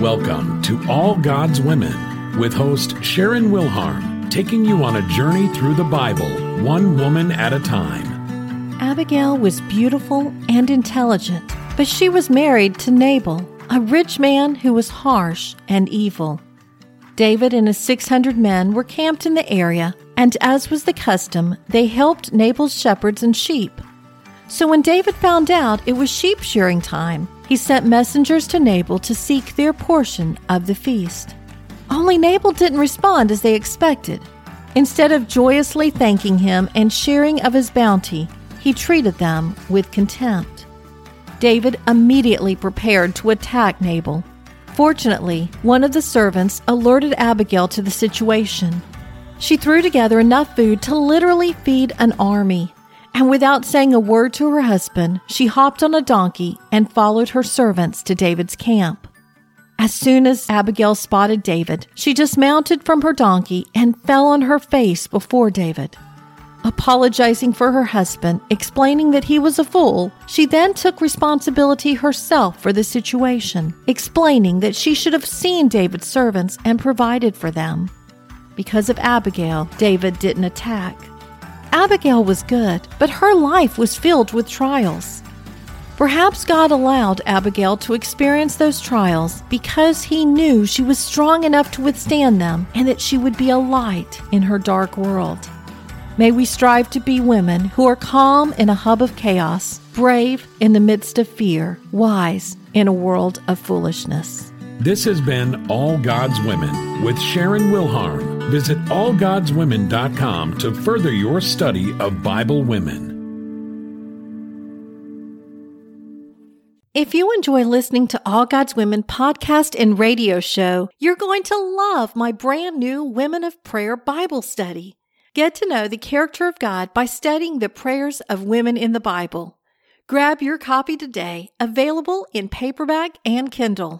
Welcome to All God's Women with host Sharon Wilharm, taking you on a journey through the Bible, one woman at a time. Abigail was beautiful and intelligent, but she was married to Nabal, a rich man who was harsh and evil. David and his 600 men were camped in the area, and as was the custom, they helped Nabal's shepherds and sheep. So when David found out it was sheep shearing time, he sent messengers to Nabal to seek their portion of the feast. Only Nabal didn't respond as they expected. Instead of joyously thanking him and sharing of his bounty, he treated them with contempt. David immediately prepared to attack Nabal. Fortunately, one of the servants alerted Abigail to the situation. She threw together enough food to literally feed an army. And without saying a word to her husband, she hopped on a donkey and followed her servants to David's camp. As soon as Abigail spotted David, she dismounted from her donkey and fell on her face before David. Apologizing for her husband, explaining that he was a fool, she then took responsibility herself for the situation, explaining that she should have seen David's servants and provided for them. Because of Abigail, David didn't attack. Abigail was good, but her life was filled with trials. Perhaps God allowed Abigail to experience those trials because he knew she was strong enough to withstand them and that she would be a light in her dark world. May we strive to be women who are calm in a hub of chaos, brave in the midst of fear, wise in a world of foolishness. This has been All God's Women with Sharon Wilharm. Visit allgodswomen.com to further your study of Bible women. If you enjoy listening to All God's Women podcast and radio show, you're going to love my brand new Women of Prayer Bible study. Get to know the character of God by studying the prayers of women in the Bible. Grab your copy today, available in paperback and Kindle.